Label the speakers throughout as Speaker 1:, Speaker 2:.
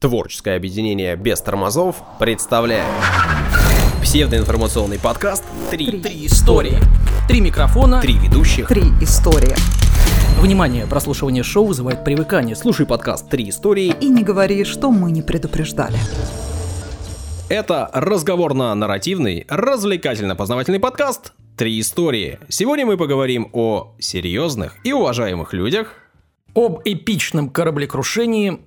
Speaker 1: Творческое объединение без тормозов представляет псевдоинформационный подкаст «Три,
Speaker 2: Три истории. Три микрофона.
Speaker 1: Три ведущих».
Speaker 3: Три истории.
Speaker 2: Внимание, прослушивание шоу вызывает привыкание. Слушай подкаст «Три истории».
Speaker 3: И не говори, что мы не предупреждали.
Speaker 1: Это разговорно-нарративный, развлекательно-познавательный подкаст «Три истории». Сегодня мы поговорим о серьезных и уважаемых людях,
Speaker 2: Об эпичном кораблекрушении.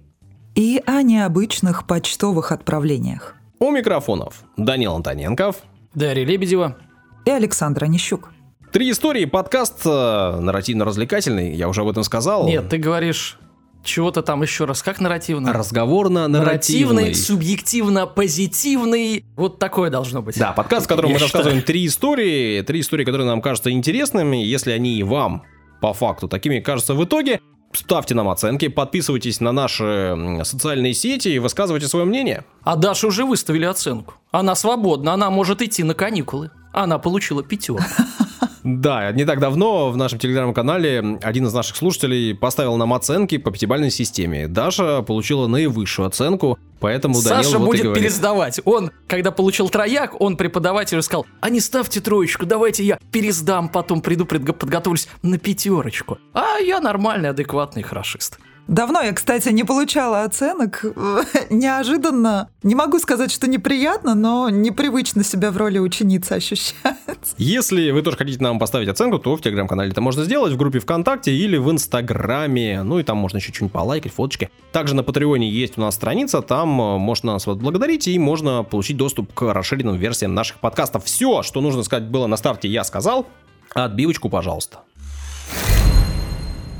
Speaker 3: И о необычных почтовых отправлениях.
Speaker 1: у микрофонов Данил Антоненков.
Speaker 2: Дарья Лебедева.
Speaker 3: И Александра Нищук.
Speaker 1: «Три истории» подкаст э, нарративно-развлекательный, я уже об этом сказал.
Speaker 2: Нет, ты говоришь чего-то там еще раз. Как нарративно?
Speaker 1: Разговорно-нарративный.
Speaker 2: субъективно-позитивный. Вот такое должно быть.
Speaker 1: Да, подкаст, в котором
Speaker 2: Я
Speaker 1: мы
Speaker 2: считаю.
Speaker 1: рассказываем три истории, три истории, которые нам кажутся интересными, если они и вам по факту такими кажутся в итоге. Ставьте нам оценки, подписывайтесь на наши социальные сети и высказывайте свое мнение.
Speaker 2: А Даше уже выставили оценку. Она свободна, она может идти на каникулы. Она получила пятерку.
Speaker 1: Да, не так давно в нашем телеграм-канале один из наших слушателей поставил нам оценки по пятибалльной системе. Даша получила наивысшую оценку, поэтому Данил
Speaker 2: Саша
Speaker 1: вот
Speaker 2: будет
Speaker 1: говорит.
Speaker 2: пересдавать. Он, когда получил трояк, он преподавателю сказал, а не ставьте троечку, давайте я пересдам, потом приду, подготовлюсь на пятерочку. А я нормальный, адекватный хорошист.
Speaker 3: Давно я, кстати, не получала оценок. Неожиданно. Не могу сказать, что неприятно, но непривычно себя в роли ученицы ощущать.
Speaker 1: Если вы тоже хотите нам поставить оценку, то в телеграм-канале это можно сделать, в группе ВКонтакте или в Инстаграме. Ну и там можно еще что-нибудь полайкать, фоточки. Также на Патреоне есть у нас страница, там э, можно нас благодарить и можно получить доступ к расширенным версиям наших подкастов. Все, что нужно сказать было на старте, я сказал. Отбивочку, пожалуйста.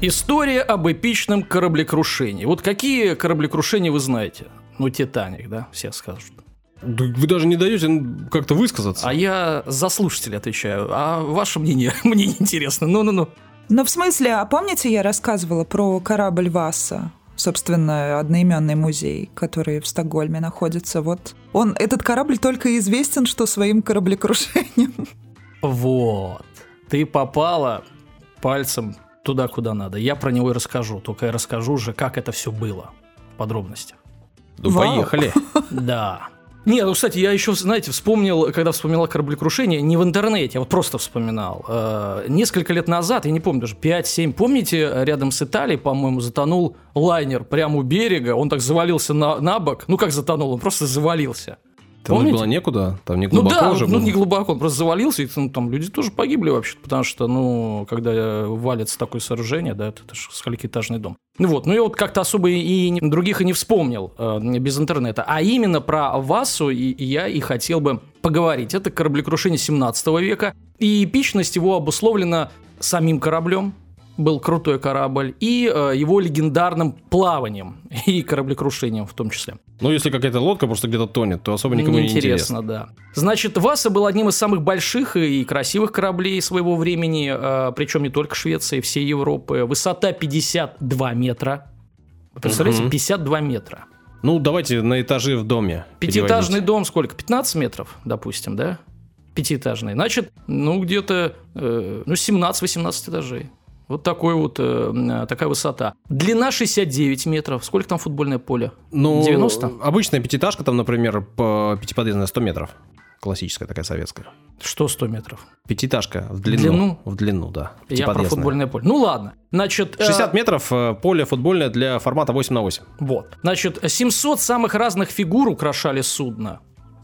Speaker 2: История об эпичном кораблекрушении. Вот какие кораблекрушения вы знаете? Ну, Титаник, да, все скажут.
Speaker 1: Вы даже не даете как-то высказаться.
Speaker 2: А я за слушателей отвечаю. А ваше мнение мне не интересно. Ну-ну-ну.
Speaker 3: Но в смысле, а помните, я рассказывала про корабль Васа? Собственно, одноименный музей, который в Стокгольме находится. Вот он, этот корабль только известен, что своим кораблекрушением.
Speaker 2: Вот. Ты попала пальцем туда, куда надо. Я про него и расскажу. Только я расскажу уже, как это все было. В подробностях.
Speaker 1: Ну,
Speaker 3: Вау.
Speaker 1: поехали.
Speaker 2: Да. Не, ну, кстати, я еще, знаете, вспомнил, когда вспоминал кораблекрушение, не в интернете, а вот просто вспоминал. Э, несколько лет назад, я не помню, даже 5-7, помните, рядом с Италией, по-моему, затонул лайнер прямо у берега, он так завалился на, на бок. Ну, как затонул, он просто завалился.
Speaker 1: Там
Speaker 2: Помните?
Speaker 1: было некуда, там не
Speaker 2: Ну
Speaker 1: глубоко
Speaker 2: да,
Speaker 1: уже
Speaker 2: ну
Speaker 1: было.
Speaker 2: не глубоко, он просто завалился, и ну, там люди тоже погибли вообще потому что, ну, когда валится такое сооружение, да, это, это же сколькоэтажный дом. Ну вот, ну я вот как-то особо и не- других и не вспомнил э, без интернета, а именно про Васу и, и я и хотел бы поговорить. Это кораблекрушение 17 века, и эпичность его обусловлена самим кораблем, был крутой корабль, и э, его легендарным плаванием, и кораблекрушением в том числе.
Speaker 1: Ну, если какая-то лодка просто где-то тонет, то особо никому не интересно.
Speaker 2: Неинтересно, да. Значит, Васа был одним из самых больших и красивых кораблей своего времени, э, причем не только Швеции, всей Европы. Высота 52 метра. Вы представляете,
Speaker 1: Мгм.
Speaker 2: 52 метра.
Speaker 1: Ну, давайте на этажи в доме.
Speaker 2: Пятиэтажный
Speaker 1: переводить.
Speaker 2: дом сколько? 15 метров, допустим, да? Пятиэтажный. Значит, ну, где-то э, ну, 17-18 этажей. Вот такой вот, э, такая высота. Длина 69 метров. Сколько там футбольное поле?
Speaker 1: Ну,
Speaker 2: 90?
Speaker 1: Обычная пятиэтажка там, например, по пятиподъездная 100 метров. Классическая такая советская.
Speaker 2: Что 100 метров?
Speaker 1: Пятиэтажка в длину.
Speaker 2: длину?
Speaker 1: В длину, да.
Speaker 2: Я про футбольное поле. Ну ладно. Значит, э,
Speaker 1: 60 метров э, поле футбольное для формата 8 на 8.
Speaker 2: Вот. Значит, 700 самых разных фигур украшали судно.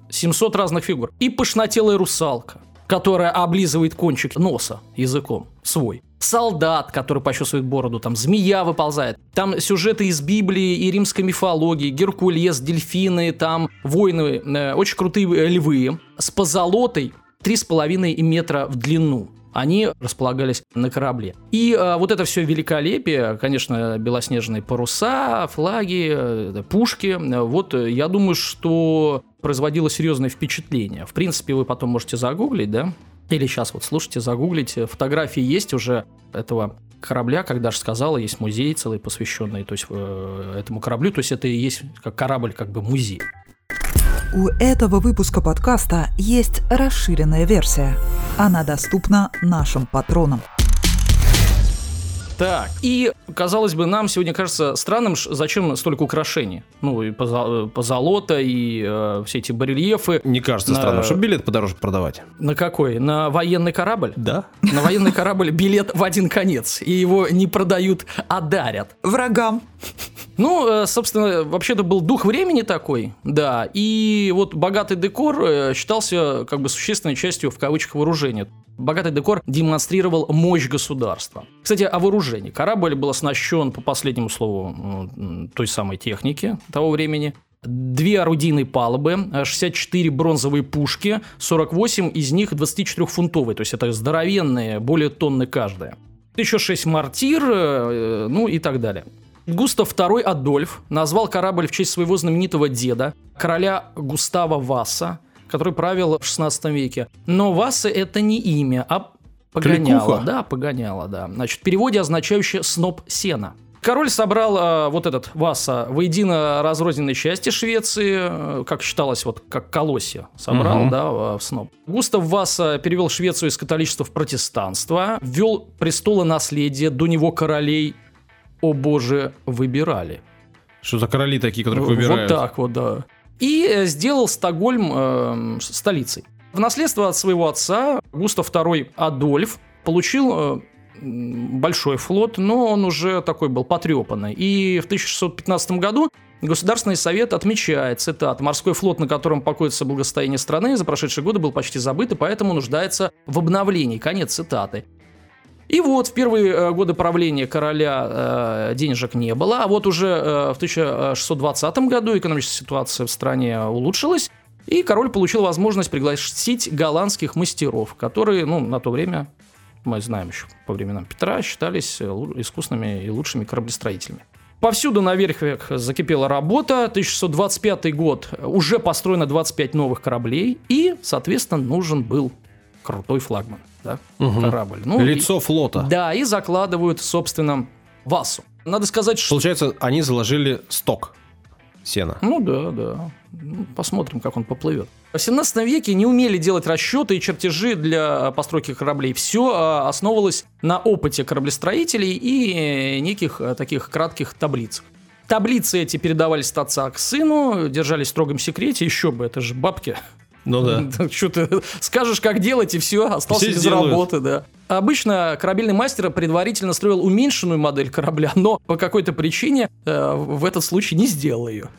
Speaker 2: 700 разных фигур. И пышнотелая русалка, которая облизывает кончик носа языком свой. Солдат, который почесывает бороду, там змея выползает. Там сюжеты из Библии и римской мифологии, Геркулес, дельфины, там воины, э, очень крутые э, львы с позолотой 3,5 метра в длину. Они располагались на корабле. И э, вот это все великолепие, конечно, белоснежные паруса, флаги, э, пушки. э, Вот э, я думаю, что производило серьезное впечатление. В принципе, вы потом можете загуглить, да? Или сейчас вот слушайте, загуглите. Фотографии есть уже этого корабля, как Даша сказала, есть музей целый посвященный то есть, э, этому кораблю. То есть это и есть как корабль, как бы музей.
Speaker 3: У этого выпуска подкаста есть расширенная версия. Она доступна нашим патронам.
Speaker 2: Так, и, казалось бы, нам сегодня кажется странным, зачем столько украшений. Ну, и поза- позолота, и э, все эти барельефы.
Speaker 1: Не кажется
Speaker 2: На-
Speaker 1: странным, чтобы билет подороже продавать.
Speaker 2: На какой? На военный корабль?
Speaker 1: Да.
Speaker 2: На военный корабль билет в один конец, и его не продают, а дарят.
Speaker 3: Врагам.
Speaker 2: Ну, э, собственно, вообще-то был дух времени такой, да, и вот богатый декор э, считался как бы существенной частью, в кавычках, вооружения. Богатый декор демонстрировал мощь государства. Кстати, о вооружении. Корабль был оснащен, по последнему слову, той самой техники того времени. Две орудийные палубы, э, 64 бронзовые пушки, 48 из них 24-фунтовые, то есть это здоровенные, более тонны каждая. Еще 6 мортир, э, ну и так далее. Густав II Адольф назвал корабль в честь своего знаменитого деда, короля Густава Васса, который правил в 16 веке. Но Васса это не имя, а погоняло.
Speaker 1: Кликуха.
Speaker 2: Да, погоняло, да. Значит, в переводе означающее «сноп сена». Король собрал э, вот этот Васа воедино разрозненные части Швеции, э, как считалось, вот как колосья собрал,
Speaker 1: Мгм.
Speaker 2: да, э, в сноп. Густав Васа перевел Швецию из католичества в протестанство, ввел престолонаследие, до него королей, о боже, выбирали.
Speaker 1: Что за короли такие, которых выбирают?
Speaker 2: Вот так вот, да. И э, сделал Стокгольм э, столицей. В наследство от своего отца Густав II Адольф получил э, большой флот, но он уже такой был потрепанный. И в 1615 году Государственный совет отмечает, цитат, «Морской флот, на котором покоится благосостояние страны, за прошедшие годы был почти забыт и поэтому нуждается в обновлении». Конец цитаты. И вот в первые э, годы правления короля э, денежек не было, а вот уже э, в 1620 году экономическая ситуация в стране улучшилась, и король получил возможность пригласить голландских мастеров, которые, ну, на то время, мы знаем еще по временам Петра, считались искусными и лучшими кораблестроителями. Повсюду на верфях закипела работа. 1625 год уже построено 25 новых кораблей, и, соответственно, нужен был крутой флагман, да,
Speaker 1: Мгм.
Speaker 2: корабль. Ну, и-
Speaker 1: Лицо флота.
Speaker 2: да, и закладывают, собственно, Васу. Надо сказать, что...
Speaker 1: Получается, они заложили сток сена.
Speaker 2: Ну да, да. Ну, Посмотрим, как он поплывет. В 17 веке не умели делать расчеты и чертежи для постройки кораблей. Все основывалось на опыте кораблестроителей и э, неких э, таких кратких таблицах. Таблицы эти передавались от отца к сыну, держались в строгом секрете. Еще бы, это же бабки.
Speaker 1: Ну да.
Speaker 2: Что ты скажешь, как делать, и все, остался
Speaker 1: Все
Speaker 2: без
Speaker 1: сделают.
Speaker 2: работы, да. Обычно корабельный мастер предварительно строил уменьшенную модель корабля, но по какой-то причине э, в этот случай не сделал ее.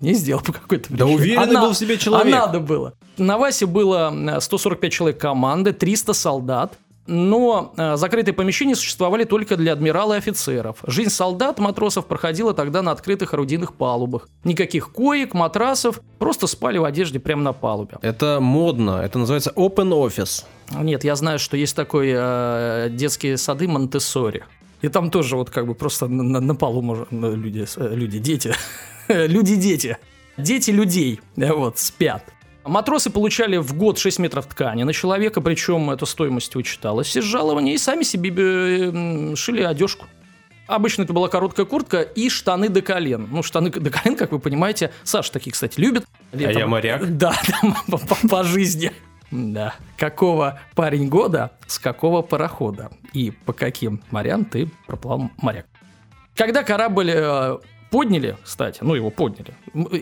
Speaker 2: Не сделал по какой-то причине.
Speaker 1: Да уверенный
Speaker 2: А
Speaker 1: был в себе человек.
Speaker 2: А надо было. На Васе было э, 145 человек команды, 300 солдат. Но э, закрытые помещения существовали только для адмирала и офицеров. Жизнь солдат, матросов проходила тогда на открытых орудийных палубах. Никаких коек, матрасов, просто спали в одежде прямо на палубе.
Speaker 1: Это модно. Это называется open office.
Speaker 2: Нет, я знаю, что есть такой э, детские сады Монтессори. И там тоже вот как бы просто на, на- полу можно люди, э, люди, дети, люди-дети, дети людей, э, вот, спят. Матросы получали в год 6 метров ткани на человека, причем эта стоимость учиталась из жалования, и сами себе э, шили одежку. Обычно это была короткая куртка и штаны до колен. Ну, штаны до колен, как вы понимаете, Саша такие, кстати, любит. Летом.
Speaker 1: А я моряк.
Speaker 2: Да, да, по, по- по жизни. Да. Какого парень года, с какого парохода и по каким морям ты проплыл моряк. Когда корабль э, подняли, кстати, ну его подняли,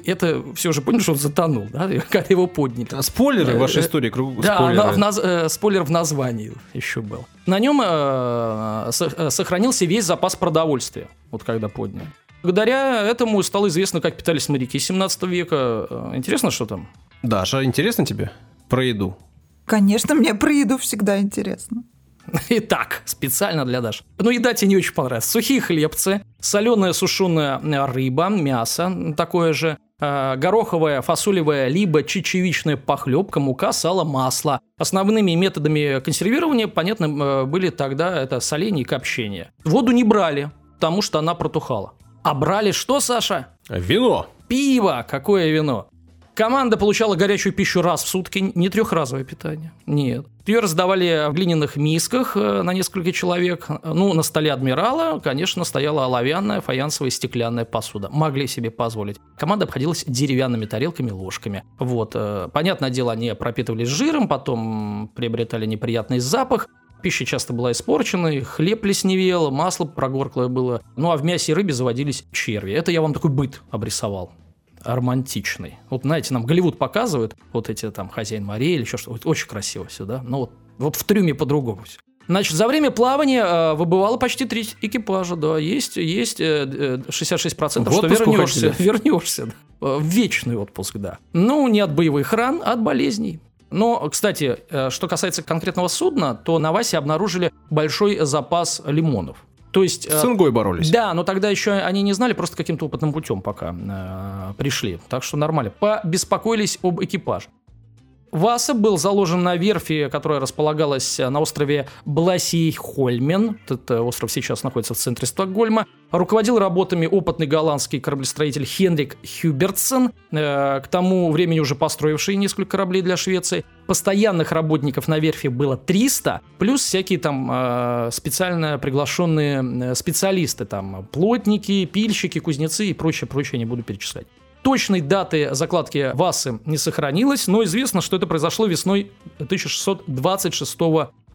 Speaker 2: это все же поняли, что он затонул, да, когда его подняли.
Speaker 1: Спойлеры в вашей
Speaker 2: Э,
Speaker 1: истории. круг-
Speaker 2: Да,
Speaker 1: спойлеры.
Speaker 2: на- в наз- э, спойлер в названии еще был. На нем э, э, сохранился весь запас продовольствия, вот когда подняли. Благодаря этому стало известно, как питались моряки 17 века. Интересно, что там?
Speaker 1: Даша, интересно тебе про еду?
Speaker 3: Конечно, мне про еду всегда интересно.
Speaker 2: Итак, специально для Даши. Ну, еда тебе не очень понравится. Сухие хлебцы, соленая сушеная рыба, мясо такое же, э, гороховая, фасолевая, либо чечевичная похлебка, мука, сало, масло. Основными методами консервирования, понятно, э, были тогда это соление и копчение. Воду не брали, потому что она протухала. А брали что, Саша?
Speaker 1: Вино.
Speaker 2: Пиво! Какое вино? Команда получала горячую пищу раз в сутки, не трехразовое питание. Нет. Ее раздавали в глиняных мисках э, на несколько человек. Ну, на столе адмирала, конечно, стояла оловянная, фаянсовая стеклянная посуда. Могли себе позволить. Команда обходилась деревянными тарелками, ложками. Вот. э, Понятное дело, они пропитывались жиром, потом приобретали неприятный запах. Пища часто была испорчена, хлеб плесневел, масло прогорклое было. Ну а в мясе и рыбе заводились черви. Это я вам такой быт обрисовал романтичный. Вот, знаете, нам Голливуд показывает вот эти там «Хозяин морей» или еще что-то. Очень красиво все, да? Но вот, вот в трюме по-другому все. Значит, за время плавания э, выбывало почти три экипажа, да, есть, есть э, 66%,
Speaker 1: В
Speaker 2: что вернешься,
Speaker 1: уходили?
Speaker 2: вернешься, да. Э, в вечный отпуск, да. Ну, не от боевых ран, а от болезней. Но, кстати, э, что касается конкретного судна, то на Васе обнаружили большой запас лимонов. То есть...
Speaker 1: С
Speaker 2: э,
Speaker 1: цингой боролись.
Speaker 2: да, но тогда еще они не знали, просто каким-то опытным путем пока э, пришли. Так что нормально. Побеспокоились об экипаже. Васа был заложен на верфи, которая располагалась на острове Бласейхольмен. Этот э, остров сейчас находится в центре Стокгольма. Руководил работами опытный голландский кораблестроитель Хенрик Хюбертсен, э, к тому времени уже построивший несколько кораблей для Швеции. Постоянных работников на верфи было 300, плюс всякие там э, специально приглашенные э, специалисты, там плотники, пильщики, кузнецы и прочее, прочее, не буду перечислять. Точной даты закладки Васы не сохранилось, но известно, что это произошло весной 1626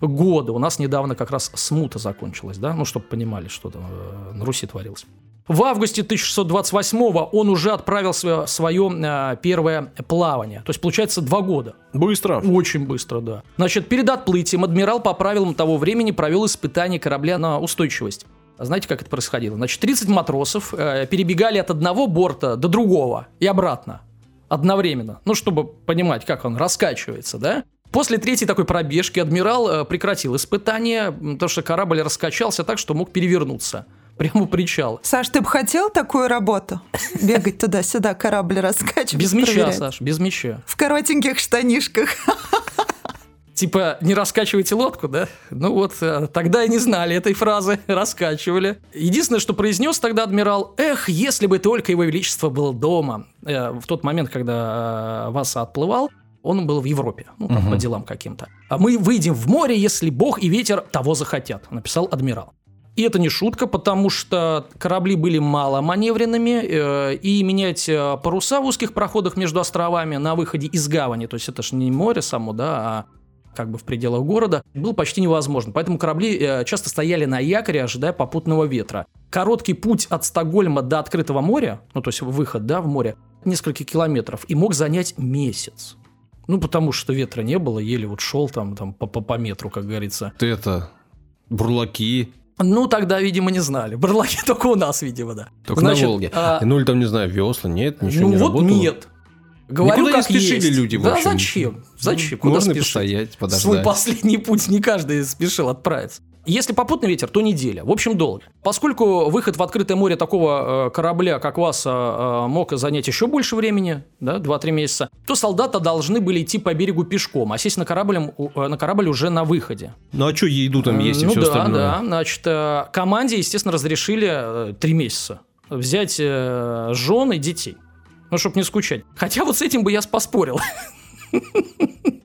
Speaker 2: года. У нас недавно как раз смута закончилась, да? Ну, чтобы понимали, что там э, на Руси творилось. В августе 1628 он уже отправился в свое э, первое плавание. То есть, получается, два года.
Speaker 1: Быстро.
Speaker 2: Очень быстро, да. Значит, перед отплытием адмирал по правилам того времени провел испытание корабля на устойчивость. А Знаете, как это происходило? Значит, 30 матросов э, перебегали от одного борта до другого и обратно одновременно. Ну, чтобы понимать, как он раскачивается, да? После третьей такой пробежки адмирал э, прекратил испытание, потому что корабль раскачался так, что мог перевернуться прямо у причала.
Speaker 3: Саш, ты бы хотел такую работу? Бегать туда-сюда, корабль раскачивать,
Speaker 2: Без
Speaker 3: проверять?
Speaker 2: Саш, без мяча.
Speaker 3: В коротеньких штанишках.
Speaker 2: Типа, не раскачивайте лодку, да? Ну вот, э, тогда и не знали этой фразы, раскачивали. Единственное, что произнес тогда адмирал, эх, если бы только его величество был дома. Э, В тот момент, когда э, Васа отплывал, он был в Европе, ну, там, по делам каким-то. А мы выйдем в море, если бог и ветер того захотят, написал адмирал. И это не шутка, потому что корабли были маломаневренными, э, и менять э, паруса в узких проходах между островами на выходе из гавани, то есть это же не море само, да, а как бы в пределах города, было почти невозможно. Поэтому корабли э, часто стояли на якоре, ожидая попутного ветра. Короткий путь от Стокгольма до открытого моря, ну то есть выход, да, в море, несколько километров, и мог занять месяц. Ну, потому что ветра не было, еле вот шел там, там по, по, по метру, как говорится.
Speaker 1: Ты это... Бурлаки.
Speaker 2: Ну, тогда, видимо, не знали. Барлаки только у нас, видимо, да.
Speaker 1: Только
Speaker 2: Значит,
Speaker 1: на Волге.
Speaker 2: а,
Speaker 1: Ну или там, не знаю, весла, нет, ничего
Speaker 2: ну
Speaker 1: не
Speaker 2: вот
Speaker 1: работало.
Speaker 2: нет. Говорю,
Speaker 1: Никуда не
Speaker 2: как
Speaker 1: спешили
Speaker 2: есть.
Speaker 1: люди, в
Speaker 2: Да
Speaker 1: общем.
Speaker 2: зачем? Зачем?
Speaker 1: Ну,
Speaker 2: Куда
Speaker 1: можно
Speaker 2: спешить?
Speaker 1: постоять, подождать.
Speaker 2: Свой последний путь не каждый спешил отправиться. Если попутный ветер, то неделя. В общем, долго. Поскольку выход в открытое море такого э, корабля, как Васа, э, мог занять еще больше времени, да, 2-3 месяца, то солдаты должны были идти по берегу пешком, а сесть на корабль, э, на корабль уже на выходе.
Speaker 1: Ну а что еду там есть и
Speaker 2: ну
Speaker 1: все
Speaker 2: да,
Speaker 1: остальное?
Speaker 2: да. Значит, э, команде, естественно, разрешили э, три месяца взять э, жен и детей. Ну, чтобы не скучать. Хотя вот с этим бы я поспорил.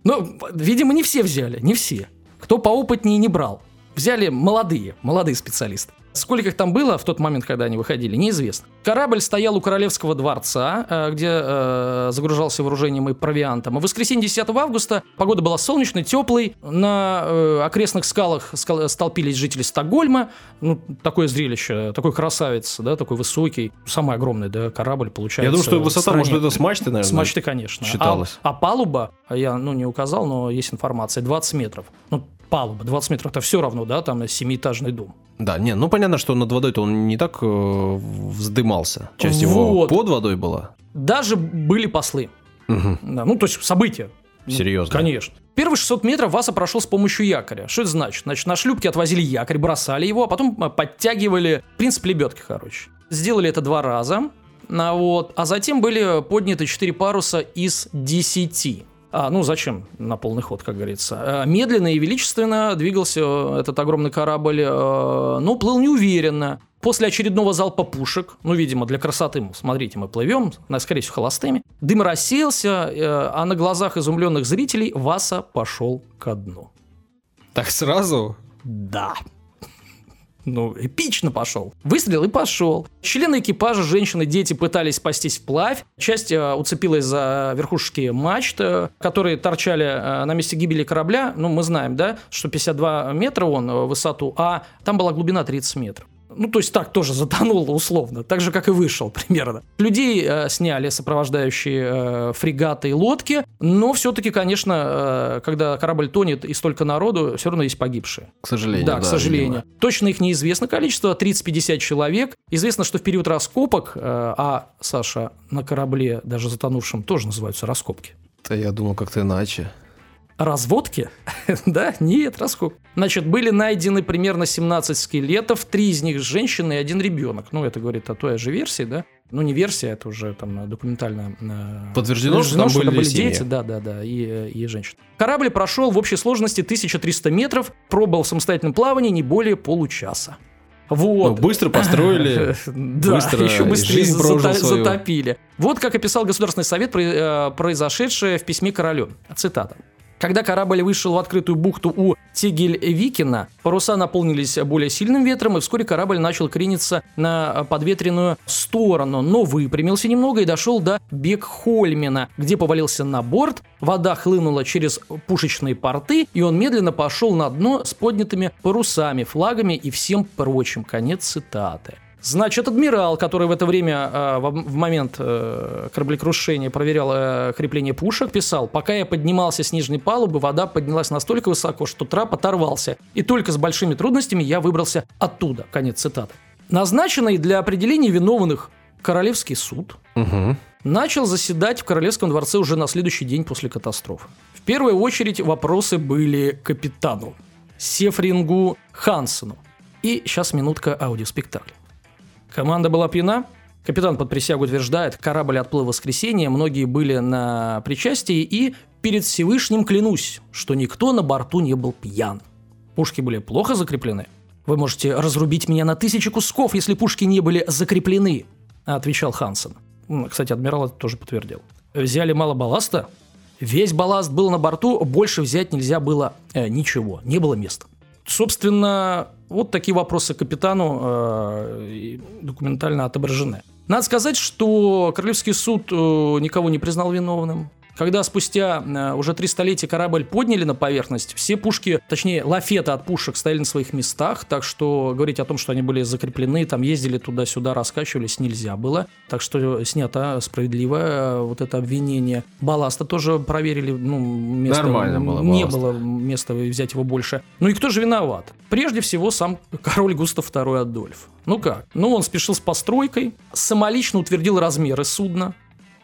Speaker 2: Ну, видимо, не все взяли, не все. Кто поопытнее не брал. Взяли молодые, молодые специалисты. Сколько их там было в тот момент, когда они выходили, неизвестно. Корабль стоял у Королевского дворца, э, где э, загружался вооружением и провиантом. А в воскресенье 10 августа погода была солнечной, теплой. На э, окрестных скалах скал- столпились жители Стокгольма. Ну, такое зрелище, такой красавец, да, такой высокий, самый огромный, да, корабль получается.
Speaker 1: Я думаю, что высота,
Speaker 2: стране.
Speaker 1: может, это с мачты, наверное.
Speaker 2: С мачты, конечно.
Speaker 1: считалось.
Speaker 2: А, а палуба, я ну, не указал, но есть информация, 20 метров. Ну, палуба, 20 метров, это все равно, да, там семиэтажный дом.
Speaker 1: Да, не, ну понятно, что над водой-то он не так э, вздымался. Часть его
Speaker 2: Вот.
Speaker 1: под водой была.
Speaker 2: Даже были послы.
Speaker 1: Мгм.
Speaker 2: Да, ну, то есть события.
Speaker 1: Серьезно.
Speaker 2: Конечно. Первые 600 метров Васа прошел с помощью якоря. Что это значит? Значит, на шлюпке отвозили якорь, бросали его, а потом э, подтягивали принцип лебедки, короче. Сделали это два раза. А, вот, а затем были подняты 4 паруса из 10. А, ну зачем на полный ход, как говорится. А, Медленно и величественно двигался этот огромный корабль, э, но плыл неуверенно. После очередного залпа пушек, ну, видимо, для красоты, смотрите, мы плывем, скорее всего, холостыми, дым рассеялся, э, а на глазах изумленных зрителей Васа пошел ко дну.
Speaker 1: Так сразу?
Speaker 2: Да. Ну, эпично пошел. Выстрелил и пошел. Члены экипажа, женщины, дети пытались спастись вплавь. Часть э, уцепилась за верхушки мачт, э, которые торчали э, на месте гибели корабля. Ну, мы знаем, да, что 52 метра он э, в высоту, а там была глубина 30 метров. Ну, то есть так тоже затонуло условно, так же, как и вышел примерно. Людей э, сняли сопровождающие э, фрегаты и лодки, но все-таки, конечно, э, когда корабль тонет и столько народу, все равно есть погибшие.
Speaker 1: К сожалению.
Speaker 2: Да, к сожалению.
Speaker 1: видимо.
Speaker 2: Точно их неизвестно количество, 30-50 человек. Известно, что в период раскопок, э, а, Саша, на корабле, даже затонувшем, тоже называются раскопки.
Speaker 1: Да я думал как-то иначе.
Speaker 2: Разводки? да, нет, раскоп. Значит, были найдены примерно 17 скелетов, три из них женщины и один ребенок. Ну, это говорит о той же версии, да? Ну, не версия, это уже там документально... э,
Speaker 1: Подтверждено, что там были семьи.
Speaker 2: дети, да, да, да, и, э, и женщины. Корабль прошел в общей сложности 1300 метров, пробовал в самостоятельном плавании не более получаса.
Speaker 1: Ну,
Speaker 2: Вот.
Speaker 1: быстро построили.
Speaker 2: Да,
Speaker 1: быстро
Speaker 2: еще быстрее
Speaker 1: жизнь свою.
Speaker 2: затопили. Вот как описал Государственный совет про- э, произошедшее в письме королю. Цитата. Когда корабль вышел в открытую бухту у Тегель-Викина, паруса наполнились более сильным ветром, и вскоре корабль начал крениться на подветренную сторону, но выпрямился немного и дошел до Бекхольмена, где повалился на борт, вода хлынула через пушечные порты, и он медленно пошел на дно с поднятыми парусами, флагами и всем прочим. Конец цитаты. Значит, адмирал, который в это время, э, в момент э, кораблекрушения, проверял э, крепление пушек, писал, пока я поднимался с нижней палубы, вода поднялась настолько высоко, что трап оторвался. И только с большими трудностями я выбрался оттуда. Конец цитаты. Назначенный для определения виновных Королевский суд
Speaker 1: Мгм.
Speaker 2: начал заседать в Королевском дворце уже на следующий день после катастрофы. В первую очередь вопросы были капитану Сефрингу Хансену. И сейчас минутка аудиоспектакля. Команда была пьяна. Капитан под присягу утверждает, корабль отплыл в воскресенье, многие были на причастии, и перед Всевышним клянусь, что никто на борту не был пьян. Пушки были плохо закреплены. Вы можете разрубить меня на тысячи кусков, если пушки не были закреплены, отвечал Хансен. Кстати, адмирал это тоже подтвердил. Взяли мало балласта? Весь балласт был на борту, больше взять нельзя было э, ничего, не было места. Собственно, вот такие вопросы капитану э, документально отображены. Надо сказать, что Королевский суд э, никого не признал виновным. Когда спустя э, уже три столетия корабль подняли на поверхность, все пушки, точнее лафеты от пушек стояли на своих местах, так что говорить о том, что они были закреплены, там ездили туда-сюда, раскачивались, нельзя было. Так что снято справедливое э, вот это обвинение. Балласта тоже проверили, ну, места
Speaker 1: Нормально было
Speaker 2: Не
Speaker 1: балласта.
Speaker 2: было места взять его больше. Ну и кто же виноват? Прежде всего сам король Густав II Адольф. Ну как? Ну он спешил с постройкой, самолично утвердил размеры судна.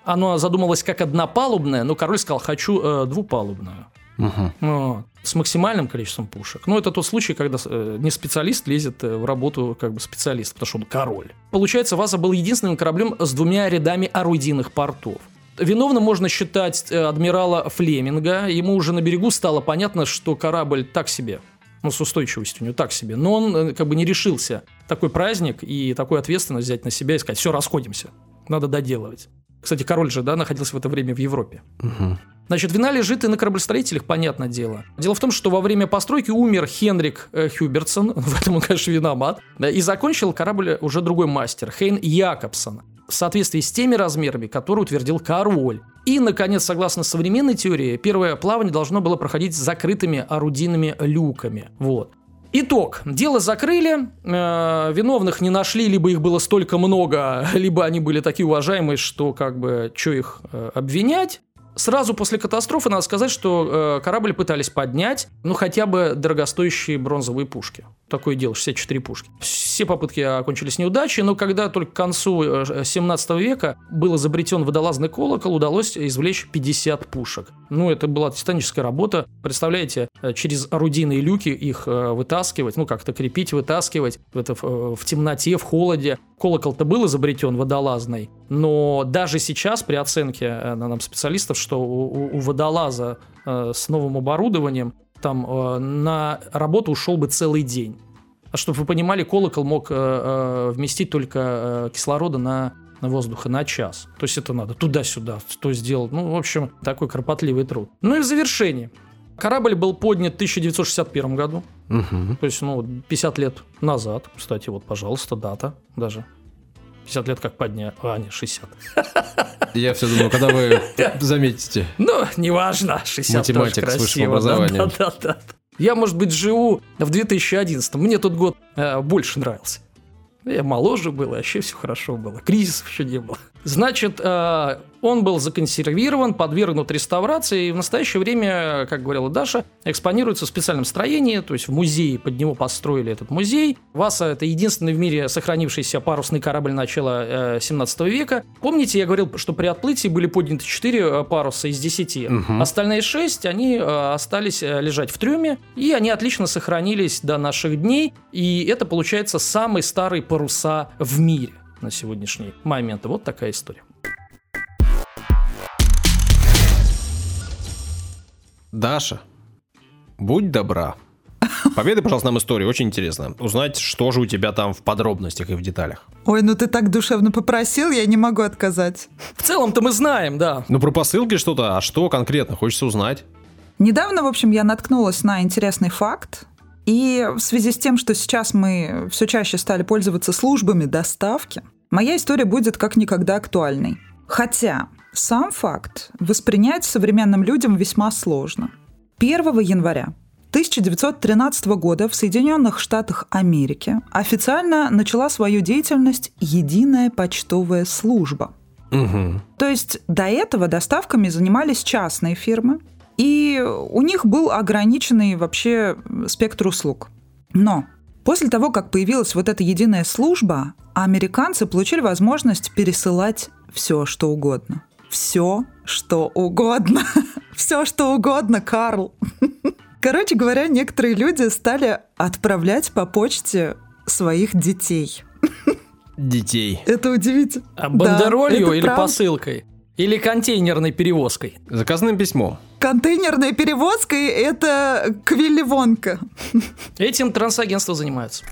Speaker 2: Оно задумалось как однопалубное, но король сказал, хочу э, двупалубную.
Speaker 1: Мгм.
Speaker 2: Вот. С максимальным количеством пушек. Ну, это тот случай, когда э, не специалист лезет э, в работу как бы специалист, потому что он король. Получается, Ваза был единственным кораблем с двумя рядами орудийных портов. Виновным можно считать э, адмирала Флеминга. Ему уже на берегу стало понятно, что корабль так себе. Ну, с устойчивостью у него так себе. Но он э, как бы не решился такой праздник и такую ответственность взять на себя и сказать, все, расходимся. Надо доделывать. Кстати, король же, да, находился в это время в Европе.
Speaker 1: Мгм.
Speaker 2: Значит, вина лежит и на кораблестроителях, понятное дело. Дело в том, что во время постройки умер Хенрик э, Хюбертсон, в этом он, конечно, виноват, да, и закончил корабль уже другой мастер, Хейн Якобсон, в соответствии с теми размерами, которые утвердил король. И, наконец, согласно современной теории, первое плавание должно было проходить с закрытыми орудийными люками. Вот. Итог. Дело закрыли, э, виновных не нашли, либо их было столько много, либо они были такие уважаемые, что как бы, что их э, обвинять. Сразу после катастрофы надо сказать, что э, корабль пытались поднять, ну, хотя бы дорогостоящие бронзовые пушки. Такое дело, 64 пушки. Все попытки окончились неудачей, но когда только к концу э, 17 века был изобретен водолазный колокол, удалось извлечь 50 пушек. Ну, это была титаническая работа. Представляете, э, через орудийные люки их э, вытаскивать, ну, как-то крепить, вытаскивать это, в, в темноте, в холоде. Колокол-то был изобретен водолазный, но даже сейчас при оценке э, на нам специалистов, что у, у- водолаза э, с новым оборудованием там э, на работу ушел бы целый день. А чтобы вы понимали, колокол мог э, э, вместить только э, кислорода на, на воздуха на час. То есть это надо туда-сюда, что сделать. Ну, в общем, такой кропотливый труд. Ну и в завершении. Корабль был поднят в 1961 году.
Speaker 1: Мгм.
Speaker 2: То есть, ну, 50 лет назад, кстати, вот, пожалуйста, дата даже. 50 лет как подня... А, не, 60.
Speaker 1: Я все думаю, когда вы заметите.
Speaker 2: Ну, неважно, 60 тоже
Speaker 1: Математик с высшим
Speaker 2: красиво.
Speaker 1: образованием.
Speaker 2: Да, да, да, да. Я, может быть, живу в 2011 Мне тот год э, больше нравился. Я моложе был, и вообще все хорошо было. Кризисов еще не было. Значит, э, он был законсервирован, подвергнут реставрации, и в настоящее время, как говорила Даша, экспонируется в специальном строении, то есть в музее, под него построили этот музей. Васа – это единственный в мире сохранившийся парусный корабль начала э, 17 века. Помните, я говорил, что при отплытии были подняты 4 паруса из 10.
Speaker 1: Мгм.
Speaker 2: Остальные 6, они э, остались э, лежать в трюме, и они отлично сохранились до наших дней, и это, получается, самые старые паруса в мире на сегодняшний момент. Вот такая история.
Speaker 1: Даша, будь добра. Поведай, пожалуйста, нам историю, очень интересно. Узнать, что же у тебя там в подробностях и в деталях.
Speaker 3: Ой, ну ты так душевно попросил, я не могу отказать.
Speaker 2: В целом-то мы знаем, да.
Speaker 1: Ну, про посылки что-то, а что конкретно? Хочется узнать.
Speaker 3: Недавно, в общем, я наткнулась на интересный факт. И в связи с тем, что сейчас мы все чаще стали пользоваться службами доставки, моя история будет как никогда актуальной. Хотя сам факт воспринять современным людям весьма сложно. 1 января 1913 года в Соединенных Штатах Америки официально начала свою деятельность единая почтовая служба.
Speaker 1: Угу.
Speaker 3: То есть до этого доставками занимались частные фирмы, и у них был ограниченный вообще спектр услуг. Но после того, как появилась вот эта единая служба, американцы получили возможность пересылать все, что угодно. Все, что угодно. Все, что угодно, Карл. Короче говоря, некоторые люди стали отправлять по почте своих детей.
Speaker 1: Детей.
Speaker 3: Это удивительно.
Speaker 2: А
Speaker 3: Да,
Speaker 2: бандеролью
Speaker 3: это
Speaker 2: или
Speaker 3: правда.
Speaker 2: посылкой? Или контейнерной перевозкой?
Speaker 1: Заказным письмом.
Speaker 3: Контейнерная перевозка – это Квилли Вонка.
Speaker 2: Этим трансагентства занимаются.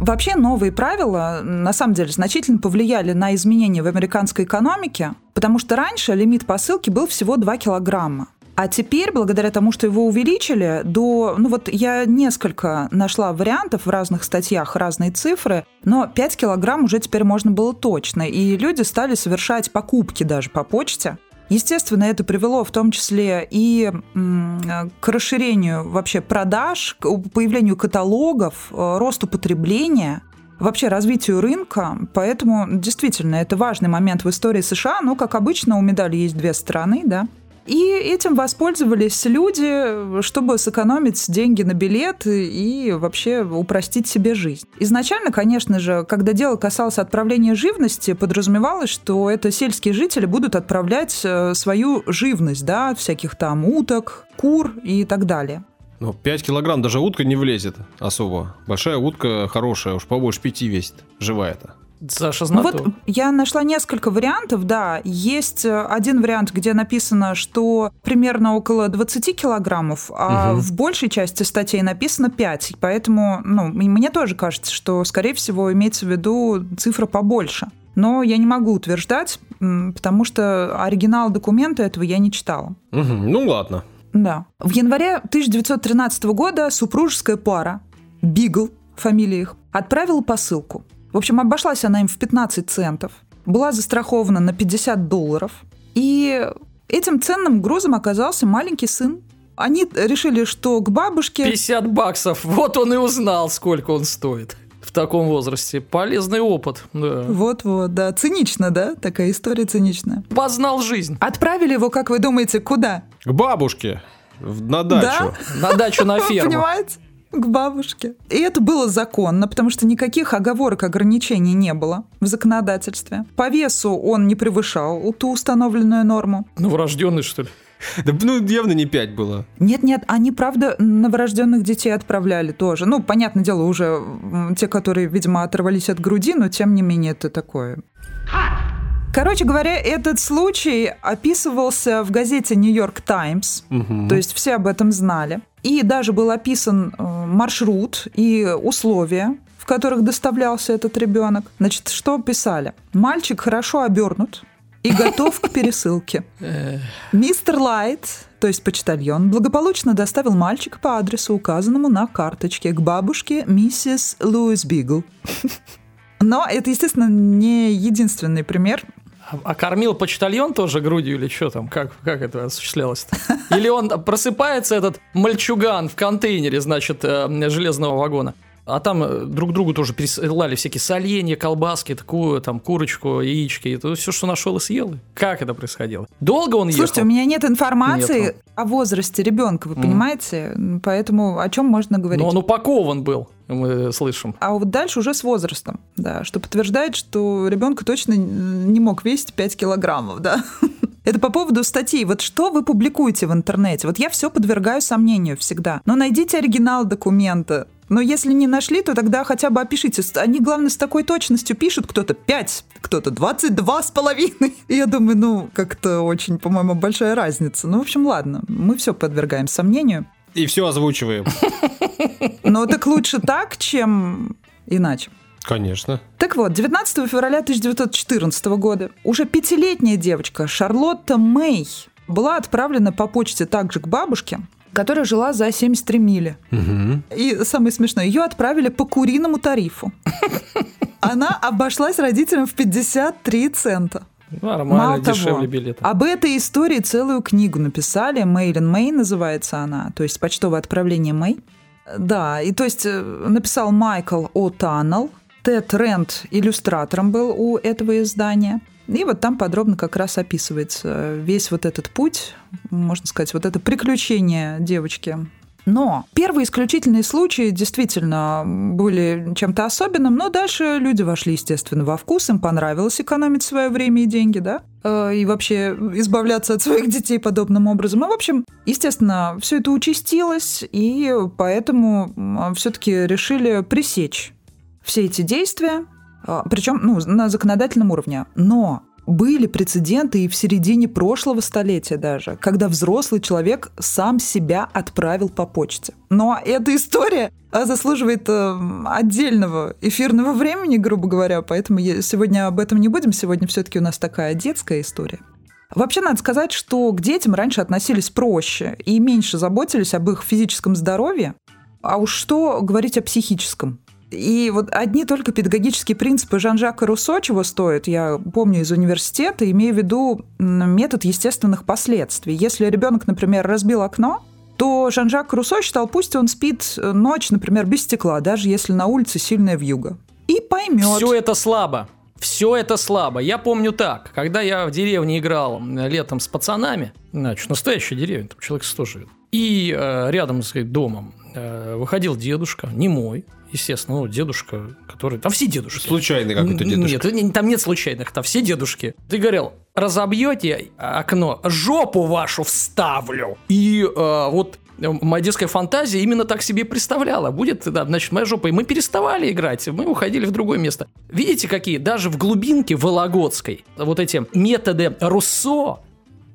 Speaker 3: Вообще новые правила, на самом деле, значительно повлияли на изменения в американской экономике, потому что раньше лимит посылки был всего 2 килограмма. А теперь, благодаря тому, что его увеличили до... Ну вот я несколько нашла вариантов в разных статьях, разные цифры, но 5 килограмм уже теперь можно было точно. И люди стали совершать покупки даже по почте. Естественно, это привело в том числе и к расширению вообще продаж, к появлению каталогов, э, росту потребления, вообще развитию рынка. Поэтому действительно это важный момент в истории США. Но, как обычно, у медали есть две стороны, да. И этим воспользовались люди, чтобы сэкономить деньги на билет и вообще упростить себе жизнь. Изначально, конечно же, когда дело касалось отправления живности, подразумевалось, что это сельские жители будут отправлять э, свою живность, да, всяких там уток, кур и так далее.
Speaker 1: Ну, 5 килограмм даже утка не влезет особо. Большая утка хорошая, уж побольше пяти весит. Живая-то.
Speaker 2: Саша
Speaker 3: Ну
Speaker 2: знаток.
Speaker 3: вот я нашла несколько вариантов, да. Есть э, один вариант, где написано, что примерно около 20 килограммов, а
Speaker 1: Мгм.
Speaker 3: в большей части статей написано 5. Поэтому, ну, мне тоже кажется, что, скорее всего, имеется в виду цифра побольше. Но я не могу утверждать, потому что оригинал документа этого я не читала.
Speaker 1: Мгм, Ну, ладно.
Speaker 3: Да. В январе 1913 года супружеская пара, Бигл, фамилия их, отправила посылку. В общем, обошлась она им в 15 центов, была застрахована на 50 долларов, и этим ценным грузом оказался маленький сын. Они решили, что к бабушке...
Speaker 2: 50 баксов. Вот он и узнал, сколько он стоит в таком возрасте. Полезный опыт. Да.
Speaker 3: Вот-вот, да, цинично, да? Такая история циничная.
Speaker 2: Познал жизнь.
Speaker 3: Отправили его, как вы думаете, куда?
Speaker 1: К бабушке. в- На дачу.
Speaker 2: На дачу на ферму.
Speaker 3: Понимаете? К бабушке. И это было законно, потому что никаких оговорок, ограничений не было в законодательстве. По весу он не превышал ту установленную норму.
Speaker 2: Новорожденный, что ли?
Speaker 1: Да, ну, явно не 5 было.
Speaker 3: Нет-нет, они, правда, новорожденных детей отправляли тоже. Ну, понятное дело, уже те, которые, видимо, оторвались от груди, но тем не менее это такое. Короче говоря, этот случай описывался в газете «Нью-Йорк Таймс»,
Speaker 1: Мгм.
Speaker 3: то есть все об этом знали. И даже был описан э, маршрут и условия, в которых доставлялся этот ребенок. Значит, что писали? Мальчик хорошо обернут, и готов к пересылке. Мистер Лайт, то есть почтальон, благополучно доставил мальчика по адресу, указанному на карточке, к бабушке миссис Луис Бигл. Но это, естественно, не единственный пример.
Speaker 2: А, а кормил почтальон тоже грудью или что там? Как, как это осуществлялось -то? Или он просыпается, этот мальчуган в контейнере, значит, э, железного вагона, а там э, друг другу тоже пересылали всякие соленья, колбаски, такую там курочку, яички. Это все, что нашел и съел. Как это происходило? Долго он
Speaker 3: Слушайте,
Speaker 2: ехал?
Speaker 3: у меня нет информации Нету. о возрасте ребенка, вы mm. понимаете? Поэтому о чем можно говорить?
Speaker 2: Но он упакован был мы слышим.
Speaker 3: А вот дальше уже с возрастом, да, что подтверждает, что ребенка точно не мог весить 5 килограммов, да. Это по поводу статей. Вот что вы публикуете в интернете? Вот я все подвергаю сомнению всегда. Но найдите оригинал документа. Но если не нашли, то тогда хотя бы опишите. Они, главное, с такой точностью пишут. Кто-то 5, кто-то 22 с половиной. И я думаю, ну, как-то очень, по-моему, большая разница. Ну, в общем, ладно. Мы все подвергаем сомнению.
Speaker 1: И все озвучиваем.
Speaker 3: Ну, так лучше так, чем иначе.
Speaker 1: Конечно.
Speaker 3: Так вот, 19 февраля 1914 года уже пятилетняя девочка Шарлотта Мэй была отправлена по почте также к бабушке, которая жила за 73 мили. Угу. И самое смешное, ее отправили по куриному тарифу. Она обошлась родителям в 53 цента.
Speaker 2: Нормально, Мало дешевле того, билета.
Speaker 3: Об этой истории целую книгу написали. Мейлин Мэй называется она, то есть почтовое отправление Мэй. Да, и то есть э, написал Майкл О'Таннелл. Тед Рент иллюстратором был у этого издания. И вот там подробно как раз описывается весь вот этот путь, можно сказать, вот это приключение девочки. Но первые исключительные случаи действительно были чем-то особенным, но дальше люди вошли, естественно, во вкус, им понравилось экономить свое время и деньги, да, э, и вообще избавляться от своих детей подобным образом. И, в общем, естественно, все это участилось, и поэтому все-таки решили пресечь все эти действия, причем ну, на законодательном уровне. Но были прецеденты и в середине прошлого столетия даже, когда взрослый человек сам себя отправил по почте. Но эта история а, заслуживает э, отдельного эфирного времени, грубо говоря, поэтому сегодня об этом не будем. Сегодня все-таки у нас такая детская история. Вообще надо сказать, что к детям раньше относились проще и меньше заботились об их физическом здоровье. А уж что говорить о психическом? И вот одни только педагогические принципы Жан-Жака Руссо чего стоят, я помню из университета, имею в виду метод естественных последствий. Если ребенок, например, разбил окно, то Жан-Жак Руссо считал, пусть он спит ночь, например, без стекла, даже если на улице сильная вьюга. И поймет.
Speaker 2: Все это слабо. Все это слабо. Я помню так, когда я в деревне играл летом с пацанами, значит, настоящая деревня, там человек 100 живет, и э, рядом с домом э, выходил дедушка, не мой, естественно, ну, дедушка, который... Там все дедушки.
Speaker 1: Случайный какой-то дедушка.
Speaker 2: Нет, там нет случайных, там все дедушки. Ты говорил, разобьете окно, жопу вашу вставлю. И э, вот моя детская фантазия именно так себе представляла. Будет, да, значит, моя жопа. И мы переставали играть, мы уходили в другое место. Видите, какие даже в глубинке Вологодской вот эти методы Руссо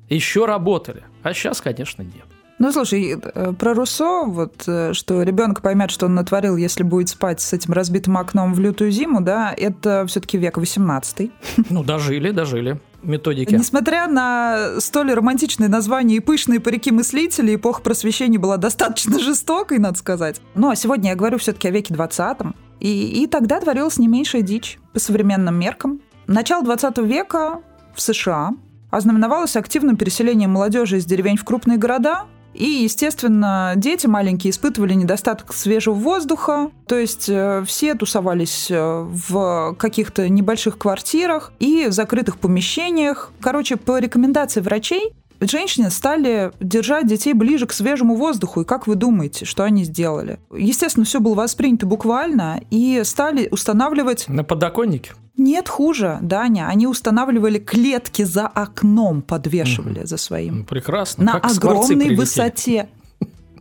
Speaker 2: еще работали. А сейчас, конечно, нет.
Speaker 3: Ну, слушай, э, про Руссо, вот, э, что ребенок поймет, что он натворил, если будет спать с этим разбитым окном в лютую зиму, да, это все-таки век 18
Speaker 2: Ну, дожили, дожили методики.
Speaker 3: Несмотря на столь романтичные названия и пышные парики мыслителей, эпоха просвещения была достаточно жестокой, надо сказать. Ну, а сегодня я говорю все-таки о веке 20 и, и тогда творилась не меньшая дичь по современным меркам. Начало 20 века в США ознаменовалось активным переселением молодежи из деревень в крупные города, и, естественно, дети маленькие испытывали недостаток свежего воздуха, то есть э, все тусовались э, в каких-то небольших квартирах и закрытых помещениях. Короче, по рекомендации врачей женщины стали держать детей ближе к свежему воздуху. И как вы думаете, что они сделали? Естественно, все было воспринято буквально, и стали устанавливать...
Speaker 2: На подоконнике?
Speaker 3: Нет, хуже, Даня. Они устанавливали клетки за окном, подвешивали угу. за своим.
Speaker 2: Прекрасно.
Speaker 3: На как огромной высоте.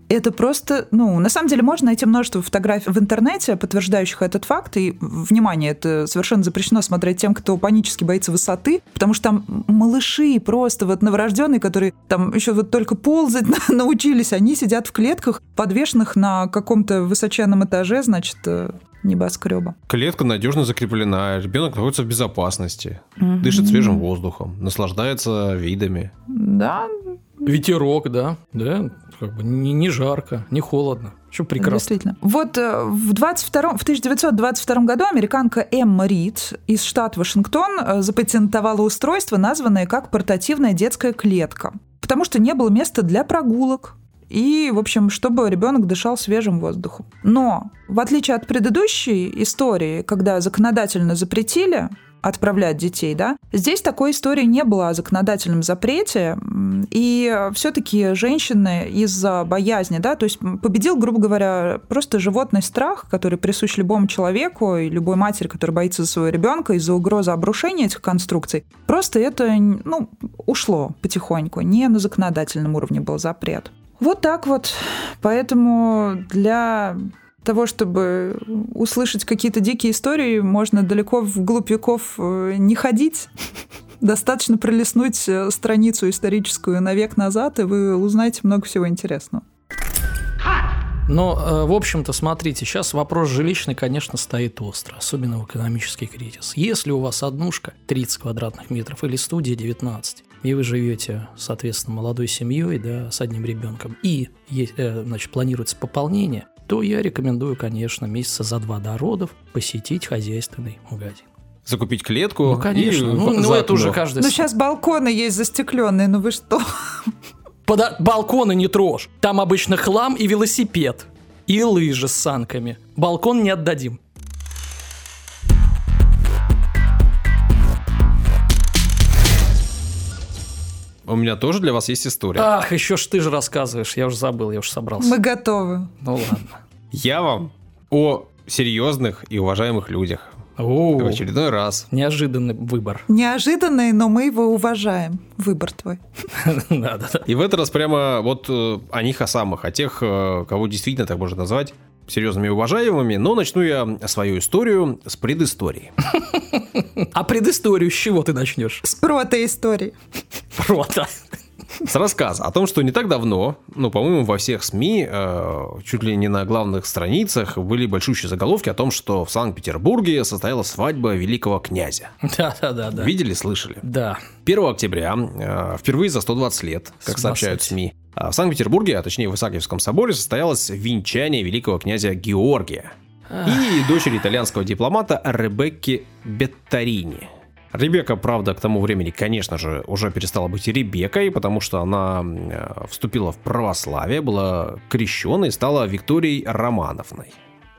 Speaker 3: Это просто, ну, на самом деле можно найти множество фотографий в интернете, подтверждающих этот факт. И, внимание, это совершенно запрещено смотреть тем, кто панически боится высоты, потому что там малыши просто вот новорожденные, которые там еще вот только ползать научились, они сидят в клетках, подвешенных на каком-то высоченном этаже, значит, э, небоскреба.
Speaker 1: Клетка надежно закреплена, ребенок находится в безопасности, дышит свежим воздухом, наслаждается видами.
Speaker 3: Да,
Speaker 2: Ветерок, да, да, как бы не, не жарко, не холодно. Что прекрасно.
Speaker 3: Действительно. Вот э, в, 22, в 1922 году американка Эмма Рид из штата Вашингтон э, запатентовала устройство, названное как портативная детская клетка. Потому что не было места для прогулок, и, в общем, чтобы ребенок дышал свежим воздухом. Но, в отличие от предыдущей истории, когда законодательно запретили отправлять детей, да. Здесь такой истории не было о законодательном запрете, и все-таки женщины из-за боязни, да, то есть победил, грубо говоря, просто животный страх, который присущ любому человеку и любой матери, которая боится за своего ребенка из-за угрозы обрушения этих конструкций. Просто это, ну, ушло потихоньку, не на законодательном уровне был запрет. Вот так вот. Поэтому для того, чтобы услышать какие-то дикие истории, можно далеко в глубь веков э, не ходить. Достаточно пролистнуть э, страницу историческую на век назад, и вы узнаете много всего интересного.
Speaker 2: Но, э, в общем-то, смотрите, сейчас вопрос жилищный, конечно, стоит остро, особенно в экономический кризис. Если у вас однушка 30 квадратных метров или студия 19, и вы живете, соответственно, молодой семьей, да, с одним ребенком, и, значит, планируется пополнение, то я рекомендую, конечно, месяца за два до родов посетить хозяйственный магазин.
Speaker 1: Закупить клетку.
Speaker 2: Ну, конечно. И ну, ну, это уже каждый...
Speaker 3: Ну, сейчас балконы есть застекленные, ну вы что?
Speaker 2: Под... Балконы не трожь. Там обычно хлам и велосипед. И лыжи с санками. Балкон не отдадим.
Speaker 1: У меня тоже для вас есть история.
Speaker 2: Ах, еще ж ты же рассказываешь, я уже забыл, я уже собрался.
Speaker 3: Мы готовы.
Speaker 2: Ну ладно.
Speaker 1: Я вам о серьезных и уважаемых людях.
Speaker 2: О,
Speaker 1: В очередной раз.
Speaker 2: неожиданный выбор.
Speaker 3: Неожиданный, но мы его уважаем. Выбор твой.
Speaker 2: Да, да, да.
Speaker 1: И в этот раз прямо вот э, о них, о самых, о тех, э, кого действительно так можно назвать серьезными и уважаемыми, но начну я свою историю с предыстории.
Speaker 2: А предысторию с чего ты начнешь?
Speaker 3: С протоистории.
Speaker 2: Прото.
Speaker 1: С рассказа о том, что не так давно, ну, по-моему, во всех СМИ, э, чуть ли не на главных страницах, были большущие заголовки о том, что в Санкт-Петербурге состоялась свадьба великого князя.
Speaker 2: Да, да, да, да.
Speaker 1: Видели, слышали?
Speaker 2: Да.
Speaker 1: 1 октября, э, впервые за 120 лет, как
Speaker 2: 120.
Speaker 1: сообщают СМИ, э, в Санкт-Петербурге, а точнее в Исаакиевском соборе, состоялось венчание великого князя Георгия и дочери итальянского дипломата Ребекки Беттарини. Ребекка, правда, к тому времени, конечно же, уже перестала быть Ребеккой, потому что она э, вступила в православие, была крещенной и стала Викторией Романовной.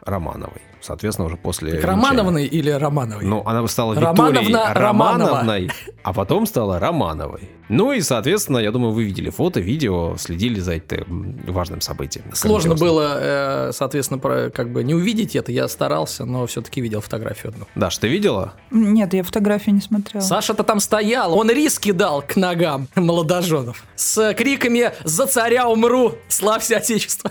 Speaker 1: Романовой. Соответственно, уже после...
Speaker 2: Так
Speaker 1: венчания.
Speaker 2: Романовной или Романовой?
Speaker 1: Ну, она стала
Speaker 2: Романовна
Speaker 1: Викторией
Speaker 2: Романова.
Speaker 1: Романовной, а потом стала Романовой. Ну и, соответственно, я думаю, вы видели фото, видео, следили за этим важным событием.
Speaker 2: Сложно было, э, соответственно, про- как бы не увидеть это. Я старался, но все-таки видел фотографию одну.
Speaker 1: Даш, ты видела?
Speaker 3: Нет, я фотографии не смотрела.
Speaker 2: Саша-то там стоял, он рис кидал к ногам молодоженов с криками «За царя умру! Славься Отечество!»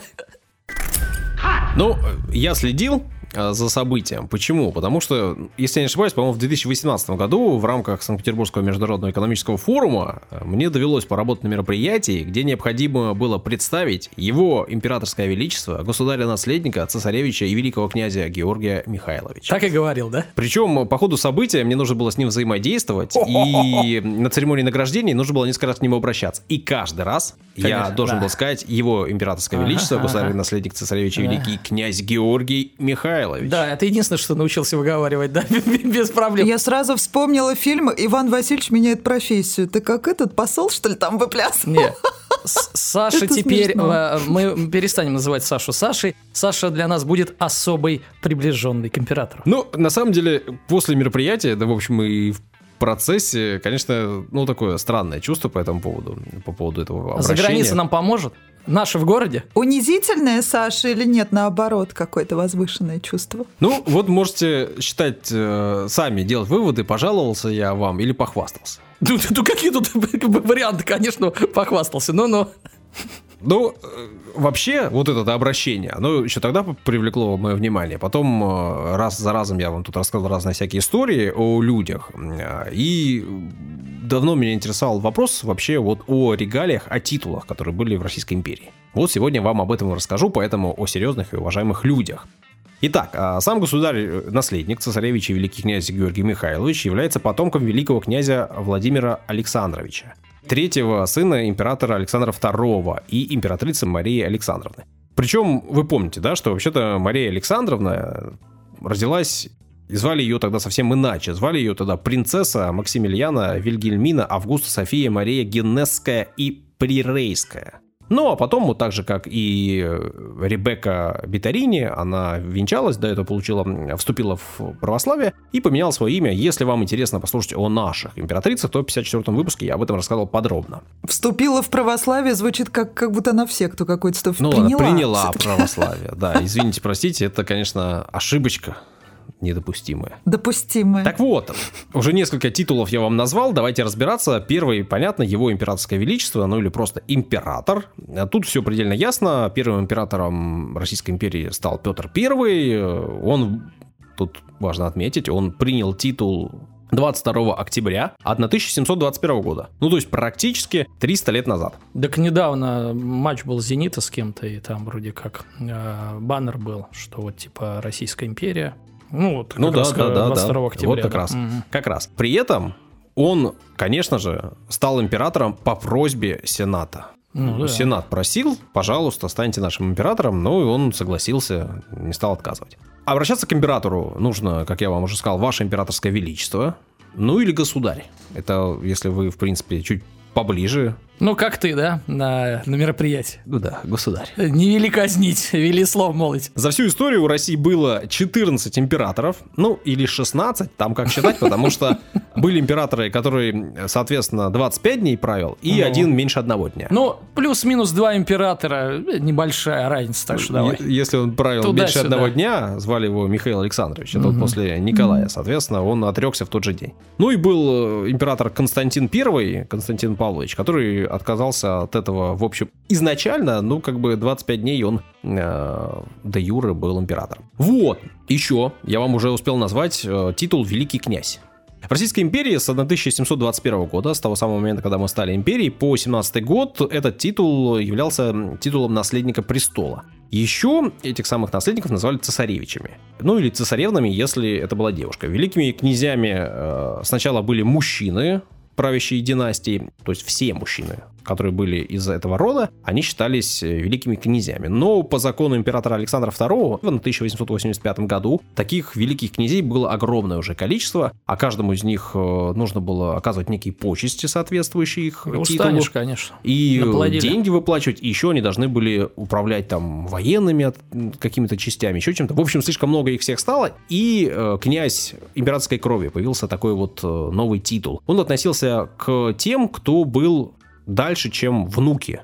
Speaker 1: Ну, я следил за событием. Почему? Потому что, если я не ошибаюсь, по-моему, в 2018 году в рамках Санкт-Петербургского международного экономического форума э, мне довелось поработать на мероприятии, где необходимо было представить его императорское величество, государя-наследника, цесаревича и великого князя Георгия Михайловича.
Speaker 2: Так и говорил, да?
Speaker 1: Причем по ходу события мне нужно было с ним взаимодействовать, и на церемонии награждения нужно было несколько раз к нему обращаться. И каждый раз я должен был сказать его императорское величество, государь-наследник цесаревич и великий князь Георгий Михайлович.
Speaker 2: Да, это единственное, что научился выговаривать, да, без проблем.
Speaker 3: Я сразу вспомнила фильм «Иван Васильевич меняет профессию». Ты как этот посол, что ли, там выплясывал?
Speaker 2: Не. С- Саша
Speaker 3: Это
Speaker 2: теперь,
Speaker 3: смешно.
Speaker 2: э, мы перестанем называть Сашу Сашей. Саша для нас будет особый приближенный к императору.
Speaker 1: Ну, на самом деле, после мероприятия, да, в общем, и в процессе, конечно, ну, такое странное чувство по этому поводу, по поводу этого
Speaker 2: А За
Speaker 1: обращения.
Speaker 2: границей нам поможет? Наши в городе?
Speaker 3: Унизительное, Саша, или нет, наоборот, какое-то возвышенное чувство?
Speaker 1: Ну, вот можете считать, э, сами делать выводы, пожаловался я вам или похвастался.
Speaker 2: Ну, ну, какие тут варианты, конечно, похвастался, но-но.
Speaker 1: Ну, э, вообще, вот это обращение, оно еще тогда привлекло мое внимание. Потом э, раз за разом я вам тут рассказывал разные всякие истории о людях. Э, И давно меня интересовал вопрос вообще вот о регалиях, о титулах, которые были в Российской империи. Вот сегодня вам об этом расскажу, поэтому о серьезных и уважаемых людях. Итак, а сам государь-наследник, цесаревич и великий князь Георгий Михайлович является потомком великого князя Владимира Александровича, третьего сына императора Александра II и императрицы Марии Александровны. Причем вы помните, да, что вообще-то Мария Александровна родилась и звали ее тогда совсем иначе. Звали ее тогда принцесса Максимилиана Вильгельмина Августа София Мария Генесская и Прирейская. Ну, а потом, вот так же, как и э, Ребекка Битарини, она венчалась, до этого получила, вступила в православие и поменяла свое имя. Если вам интересно послушать о наших императрицах, то в 54-м выпуске я об этом рассказал подробно.
Speaker 3: Вступила в православие звучит как, как будто она в секту какой-то
Speaker 1: Ну, приняла. приняла православие, да. Извините, простите, это, конечно, ошибочка недопустимое.
Speaker 3: Допустимое.
Speaker 1: Так вот, уже несколько титулов я вам назвал, давайте разбираться. Первый, понятно, его императорское величество, ну или просто император. Тут все предельно ясно. Первым императором Российской империи стал Петр I. Он, тут важно отметить, он принял титул 22 октября 1721 года. Ну, то есть практически 300 лет назад.
Speaker 2: Так недавно матч был «Зенита» с кем-то, и там вроде как э, баннер был, что вот типа Российская империя ну, вот,
Speaker 1: ну да, да, да, 22 да. октября. Вот как раз. Угу. Как раз. При этом он, конечно же, стал императором по просьбе Сената. Ну, да. Сенат просил, пожалуйста, станьте нашим императором, ну и он согласился, не стал отказывать. Обращаться к императору нужно, как я вам уже сказал, ваше императорское величество, ну или государь. Это если вы, в принципе, чуть поближе
Speaker 2: ну, как ты, да, на, на мероприятии.
Speaker 1: Ну да, государь.
Speaker 2: Не вели казнить, вели слов молоть.
Speaker 1: За всю историю у России было 14 императоров, ну или 16, там как считать, потому что были императоры, которые, соответственно, 25 дней правил, и ну. один меньше одного дня.
Speaker 2: Ну, плюс-минус два императора, э, небольшая разница, так что давай.
Speaker 1: Если он правил меньше одного дня, звали его Михаил Александрович, это угу. вот после Николая, соответственно, он отрекся в тот же день. Ну и был э, император Константин I, Константин Павлович, который отказался от этого, в общем, изначально, ну, как бы 25 дней он э, де юре был императором. Вот, еще я вам уже успел назвать э, титул «Великий князь». В Российской империи с 1721 года, с того самого момента, когда мы стали империей, по 17 год этот титул являлся титулом наследника престола. Еще этих самых наследников называли цесаревичами. Ну или цесаревнами, если это была девушка. Великими князьями э, сначала были мужчины, правящей династии, то есть все мужчины, которые были из этого рода, они считались э, великими князьями. Но по закону императора Александра II в 1885 году таких великих князей было огромное уже количество, а каждому из них э, нужно было оказывать некие почести, соответствующие их
Speaker 2: ну, титулу. конечно.
Speaker 1: И Наплодили. деньги выплачивать, и еще они должны были управлять там военными какими-то частями, еще чем-то. В общем, слишком много их всех стало, и э, князь императорской крови появился такой вот э, новый титул. Он относился к тем, кто был дальше, чем внуки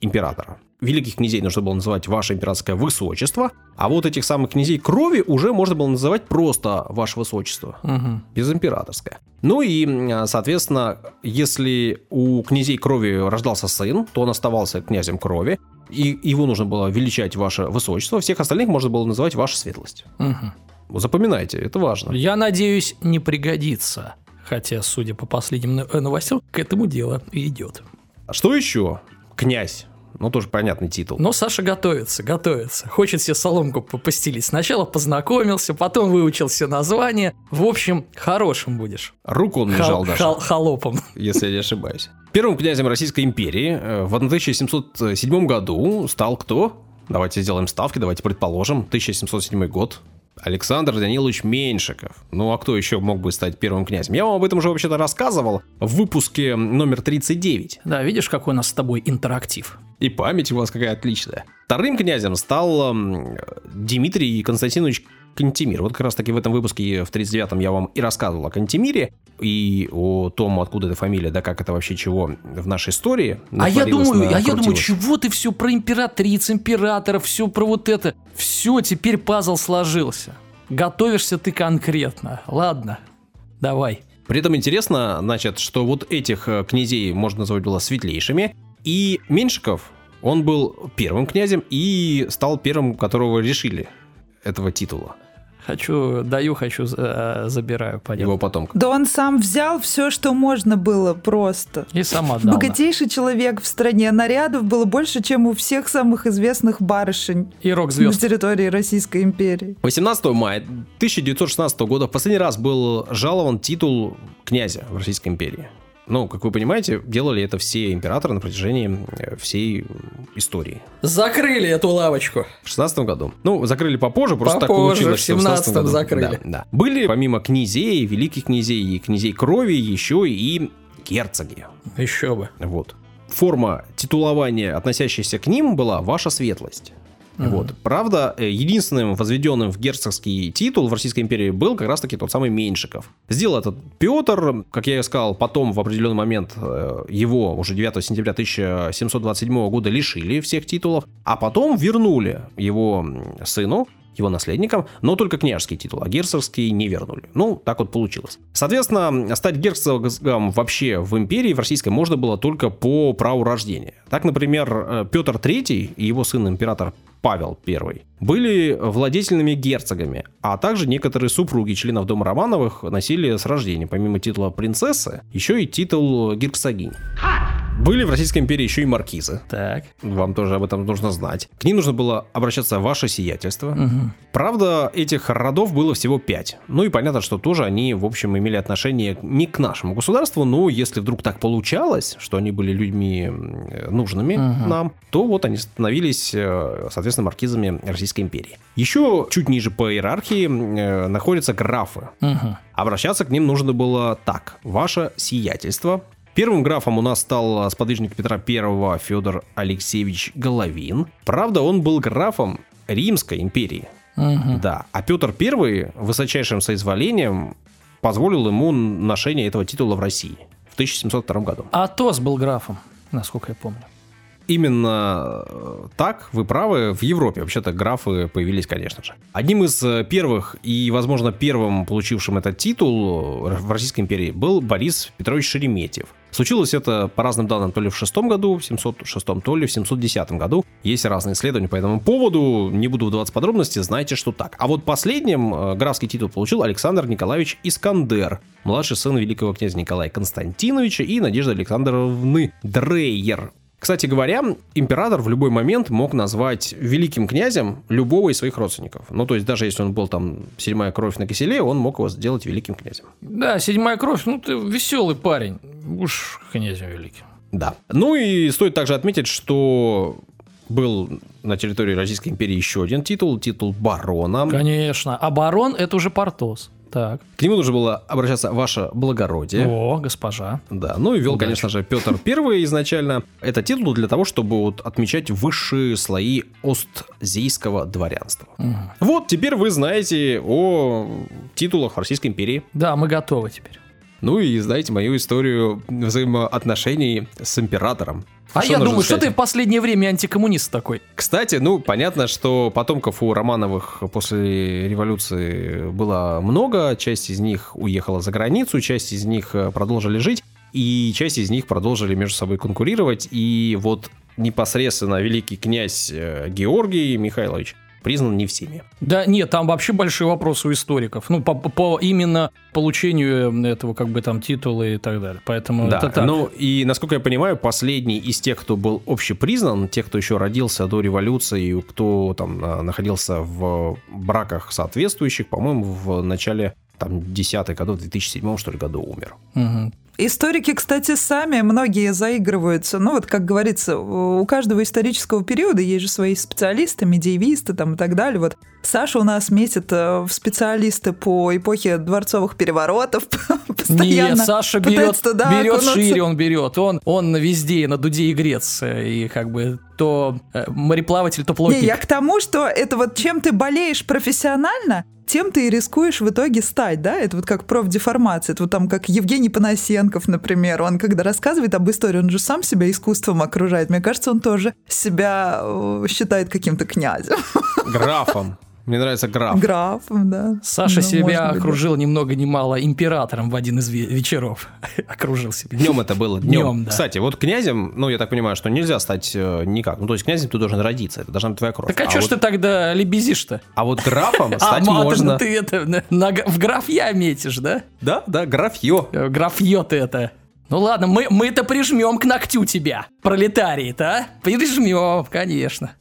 Speaker 1: императора. Великих князей нужно было называть ваше императорское высочество, а вот этих самых князей крови уже можно было называть просто ваше высочество, угу. без императорское. Ну и, соответственно, если у князей крови рождался сын, то он оставался князем крови, и его нужно было величать ваше высочество, всех остальных можно было называть ваша светлость. Угу. Запоминайте, это важно.
Speaker 2: Я надеюсь, не пригодится. Хотя, судя по последним новостям, к этому дело и идет.
Speaker 1: А что еще? Князь. Ну, тоже понятный титул.
Speaker 2: Но Саша готовится, готовится. Хочет себе соломку постелить. Сначала познакомился, потом выучил все названия. В общем, хорошим будешь.
Speaker 1: Руку он лежал даже. Хол
Speaker 2: холопом.
Speaker 1: Если я не ошибаюсь. Первым князем Российской империи э, в 1707 году стал кто? Давайте сделаем ставки, давайте предположим. 1707 год. Александр Данилович Меньшиков. Ну а кто еще мог бы стать первым князем? Я вам об этом уже вообще-то рассказывал в выпуске номер 39.
Speaker 2: Да, видишь, какой у нас с тобой интерактив.
Speaker 1: И память у вас какая отличная. Вторым князем стал э, Дмитрий Константинович Кантемир. Вот как раз таки в этом выпуске в 39-м я вам и рассказывал о Кантемире и о том, откуда эта фамилия, да как это вообще чего в нашей истории.
Speaker 2: А я думаю, а я думаю, чего ты все про императриц, императоров, все про вот это. Все, теперь пазл сложился. Готовишься ты конкретно. Ладно, давай.
Speaker 1: При этом интересно, значит, что вот этих э, князей можно назвать было светлейшими, и Меньшиков, он был первым князем и стал первым, которого решили этого титула.
Speaker 2: Хочу, даю, хочу, э, забираю. Понятно.
Speaker 1: Его потомка.
Speaker 3: Да он сам взял все, что можно было просто.
Speaker 2: И сам отдал.
Speaker 3: Богатейший человек в стране. Нарядов было больше, чем у всех самых известных барышень
Speaker 2: И рок
Speaker 3: на территории Российской империи.
Speaker 1: 18 мая 1916 года в последний раз был жалован титул князя в Российской империи. Ну, как вы понимаете, делали это все императоры на протяжении э, всей истории.
Speaker 2: Закрыли эту лавочку.
Speaker 1: В 16 году. Ну, закрыли попозже, просто так
Speaker 2: Попозже,
Speaker 1: получилось.
Speaker 2: в
Speaker 1: что 16
Speaker 2: 17-м
Speaker 1: году.
Speaker 2: закрыли.
Speaker 1: Да, да. Были, помимо князей, великих князей и князей крови, еще и герцоги.
Speaker 2: Еще бы.
Speaker 1: Вот. Форма титулования, относящаяся к ним, была «Ваша светлость». Вот. Правда, э, единственным возведенным в герцогский титул в Российской империи был как раз-таки тот самый Меньшиков. Сделал этот Петр, как я и сказал, потом в определенный момент э, его уже 9 сентября 1727 года лишили всех титулов, а потом вернули его сыну, его наследникам, но только княжеский титул, а герцогский не вернули. Ну, так вот получилось. Соответственно, стать герцогом вообще в империи, в российской, можно было только по праву рождения. Так, например, э, Петр III и его сын император Павел I были владетельными герцогами, а также некоторые супруги членов Дома Романовых носили с рождения, помимо титула принцессы, еще и титул герцогинь. Были в Российской империи еще и маркизы.
Speaker 2: Так.
Speaker 1: Вам тоже об этом нужно знать. К ним нужно было обращаться ваше сиятельство. Правда, этих родов было всего пять. Ну и понятно, что тоже они, в общем, имели отношение не к нашему государству, но если вдруг так получалось, что они были людьми э, нужными нам, то вот они становились, э, соответственно, маркизами Российской империи. Еще чуть ниже по иерархии э, находятся графы.
Speaker 2: Мгм.
Speaker 1: Обращаться к ним нужно было так. Ваше сиятельство. Первым графом у нас стал сподвижник Петра I Федор Алексеевич Головин. Правда, он был графом Римской империи.
Speaker 2: Мгм.
Speaker 1: Да. А Петр I высочайшим соизволением позволил ему ношение этого титула в России в 1702 году.
Speaker 2: Атос был графом, насколько я помню.
Speaker 1: Именно э, так, вы правы, в Европе вообще-то графы появились, конечно же. Одним из э, первых и, возможно, первым получившим этот титул э, в Российской империи был Борис Петрович Шереметьев. Случилось это по разным данным то ли в шестом году, в 706, то ли в 710 году. Есть разные исследования по этому поводу, не буду вдаваться в подробности, знайте, что так. А вот последним графский титул получил Александр Николаевич Искандер, младший сын великого князя Николая Константиновича и Надежды Александровны Дрейер. Кстати говоря, император в любой момент мог назвать великим князем любого из своих родственников. Ну, то есть, даже если он был там седьмая кровь на киселе, он мог его сделать великим князем.
Speaker 2: Да, седьмая кровь, ну ты веселый парень. Уж князем великим.
Speaker 1: Да. Ну и стоит также отметить, что был на территории Российской империи еще один титул, титул барона.
Speaker 2: Конечно. А барон это уже Портос. Так.
Speaker 1: К нему нужно было обращаться ваше благородие.
Speaker 2: О, госпожа.
Speaker 1: Да, ну и вел,
Speaker 2: Удачи.
Speaker 1: конечно же, Петр I изначально это титул для того, чтобы вот отмечать высшие слои остзейского дворянства. Вот, теперь вы знаете о титулах в Российской империи.
Speaker 2: Да, мы готовы теперь.
Speaker 1: Ну и знаете мою историю взаимоотношений с императором.
Speaker 2: А
Speaker 1: Что
Speaker 2: я думаю, что
Speaker 1: сказать?
Speaker 2: ты в последнее время антикоммунист такой.
Speaker 1: Кстати, ну, понятно, что потомков у Романовых после революции было много, часть из них уехала за границу, часть из них э, продолжили жить, и часть из них продолжили между собой конкурировать, и вот непосредственно великий князь э, Георгий Михайлович признан не всеми.
Speaker 2: Да нет, там вообще большие вопросы у историков. Ну, по, по именно получению этого, как бы там, титула и так далее. Поэтому
Speaker 1: Да,
Speaker 2: это так.
Speaker 1: ну и, насколько я понимаю, последний из тех, кто был общепризнан, тех, кто еще родился до революции, кто там находился в браках соответствующих, по-моему, в начале там десятых годов, 2007 что ли году умер.
Speaker 2: Мгм.
Speaker 3: Историки, кстати, сами многие заигрываются. Ну вот, как говорится, у каждого исторического периода есть же свои специалисты, медиевисты там и так далее. Вот Саша у нас метит э, в специалисты по эпохе дворцовых переворотов. Постоянно
Speaker 2: Нет, Саша берет,
Speaker 3: туда
Speaker 2: берет
Speaker 3: окунуться.
Speaker 2: шире, он берет. Он, он везде, на дуде и греться. И как бы то э, мореплаватель, то
Speaker 3: Не,
Speaker 2: плотник.
Speaker 3: я к тому, что это вот чем ты болеешь профессионально, тем ты и рискуешь в итоге стать, да? Это вот как профдеформация. Это вот там как Евгений Панасенков, например. Он когда рассказывает об истории, он же сам себя искусством окружает. Мне кажется, он тоже себя э, считает каким-то князем.
Speaker 1: Графом. Мне нравится граф.
Speaker 3: Граф, да.
Speaker 2: Саша
Speaker 3: Ну,
Speaker 2: себя
Speaker 3: быть,
Speaker 2: окружил ни много ни мало императором в один из ве- вечеров. окружил себя.
Speaker 1: Днем это было, днем.
Speaker 2: Днем, да.
Speaker 1: Кстати, вот князем, ну, я так понимаю, что нельзя стать э, никак. Ну, то есть князем ты должен родиться, это должна быть твоя кровь.
Speaker 2: Так а, что ж
Speaker 1: вот,
Speaker 2: ты тогда лебезишь-то?
Speaker 1: а вот графом
Speaker 2: А,
Speaker 1: стать
Speaker 2: мат,
Speaker 1: можно.
Speaker 2: ты это, на- на г- в графья метишь, да?
Speaker 1: Да, да, графье.
Speaker 2: Э, Графье ты это. Ну ладно, мы, мы-то прижмем к ногтю тебя, пролетарии-то, а? Прижмем, конечно.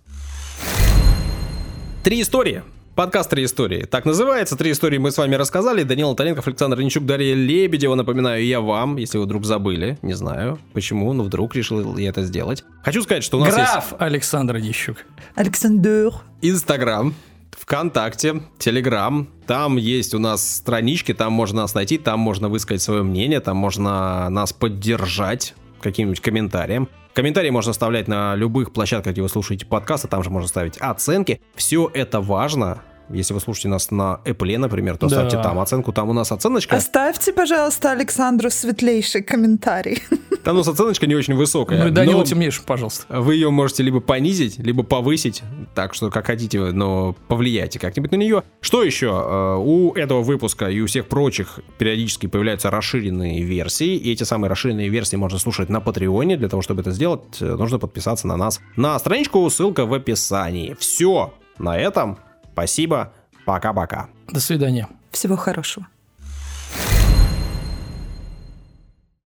Speaker 1: Три истории. Подкаст «Три истории». Так называется. Три истории мы с вами рассказали. Данила Таленков, Александр Ничук, Дарья Лебедева. Напоминаю, я вам, если вы вдруг забыли. Не знаю, почему, но вдруг решил я это сделать. Хочу сказать, что у нас
Speaker 2: Граф Александр Дищук.
Speaker 3: Александр.
Speaker 1: есть Инстаграм, ВКонтакте, Телеграм. Там есть у нас странички, там можно нас найти, там можно высказать свое мнение, там можно нас поддержать каким-нибудь комментарием. Комментарии можно оставлять на любых площадках, где вы слушаете подкасты, там же можно ставить оценки. Все это важно. Если вы слушаете нас на Apple, например, то
Speaker 2: Да.
Speaker 1: ставьте там оценку, там у нас оценочка.
Speaker 3: Оставьте, пожалуйста, Александру светлейший комментарий.
Speaker 1: Там у нас оценочка не очень высокая.
Speaker 2: Ну Данила темнейший, пожалуйста.
Speaker 1: Вы ее можете либо понизить, либо повысить, так что как хотите, но повлияйте как-нибудь на нее. Что еще? Э, У этого выпуска и у всех прочих периодически появляются расширенные версии, и эти самые расширенные версии можно слушать на Патреоне. Для того, чтобы это сделать, э, нужно подписаться на нас на страничку, ссылка в описании. Все, на этом. Спасибо, пока-пока.
Speaker 2: До свидания.
Speaker 3: Всего хорошего.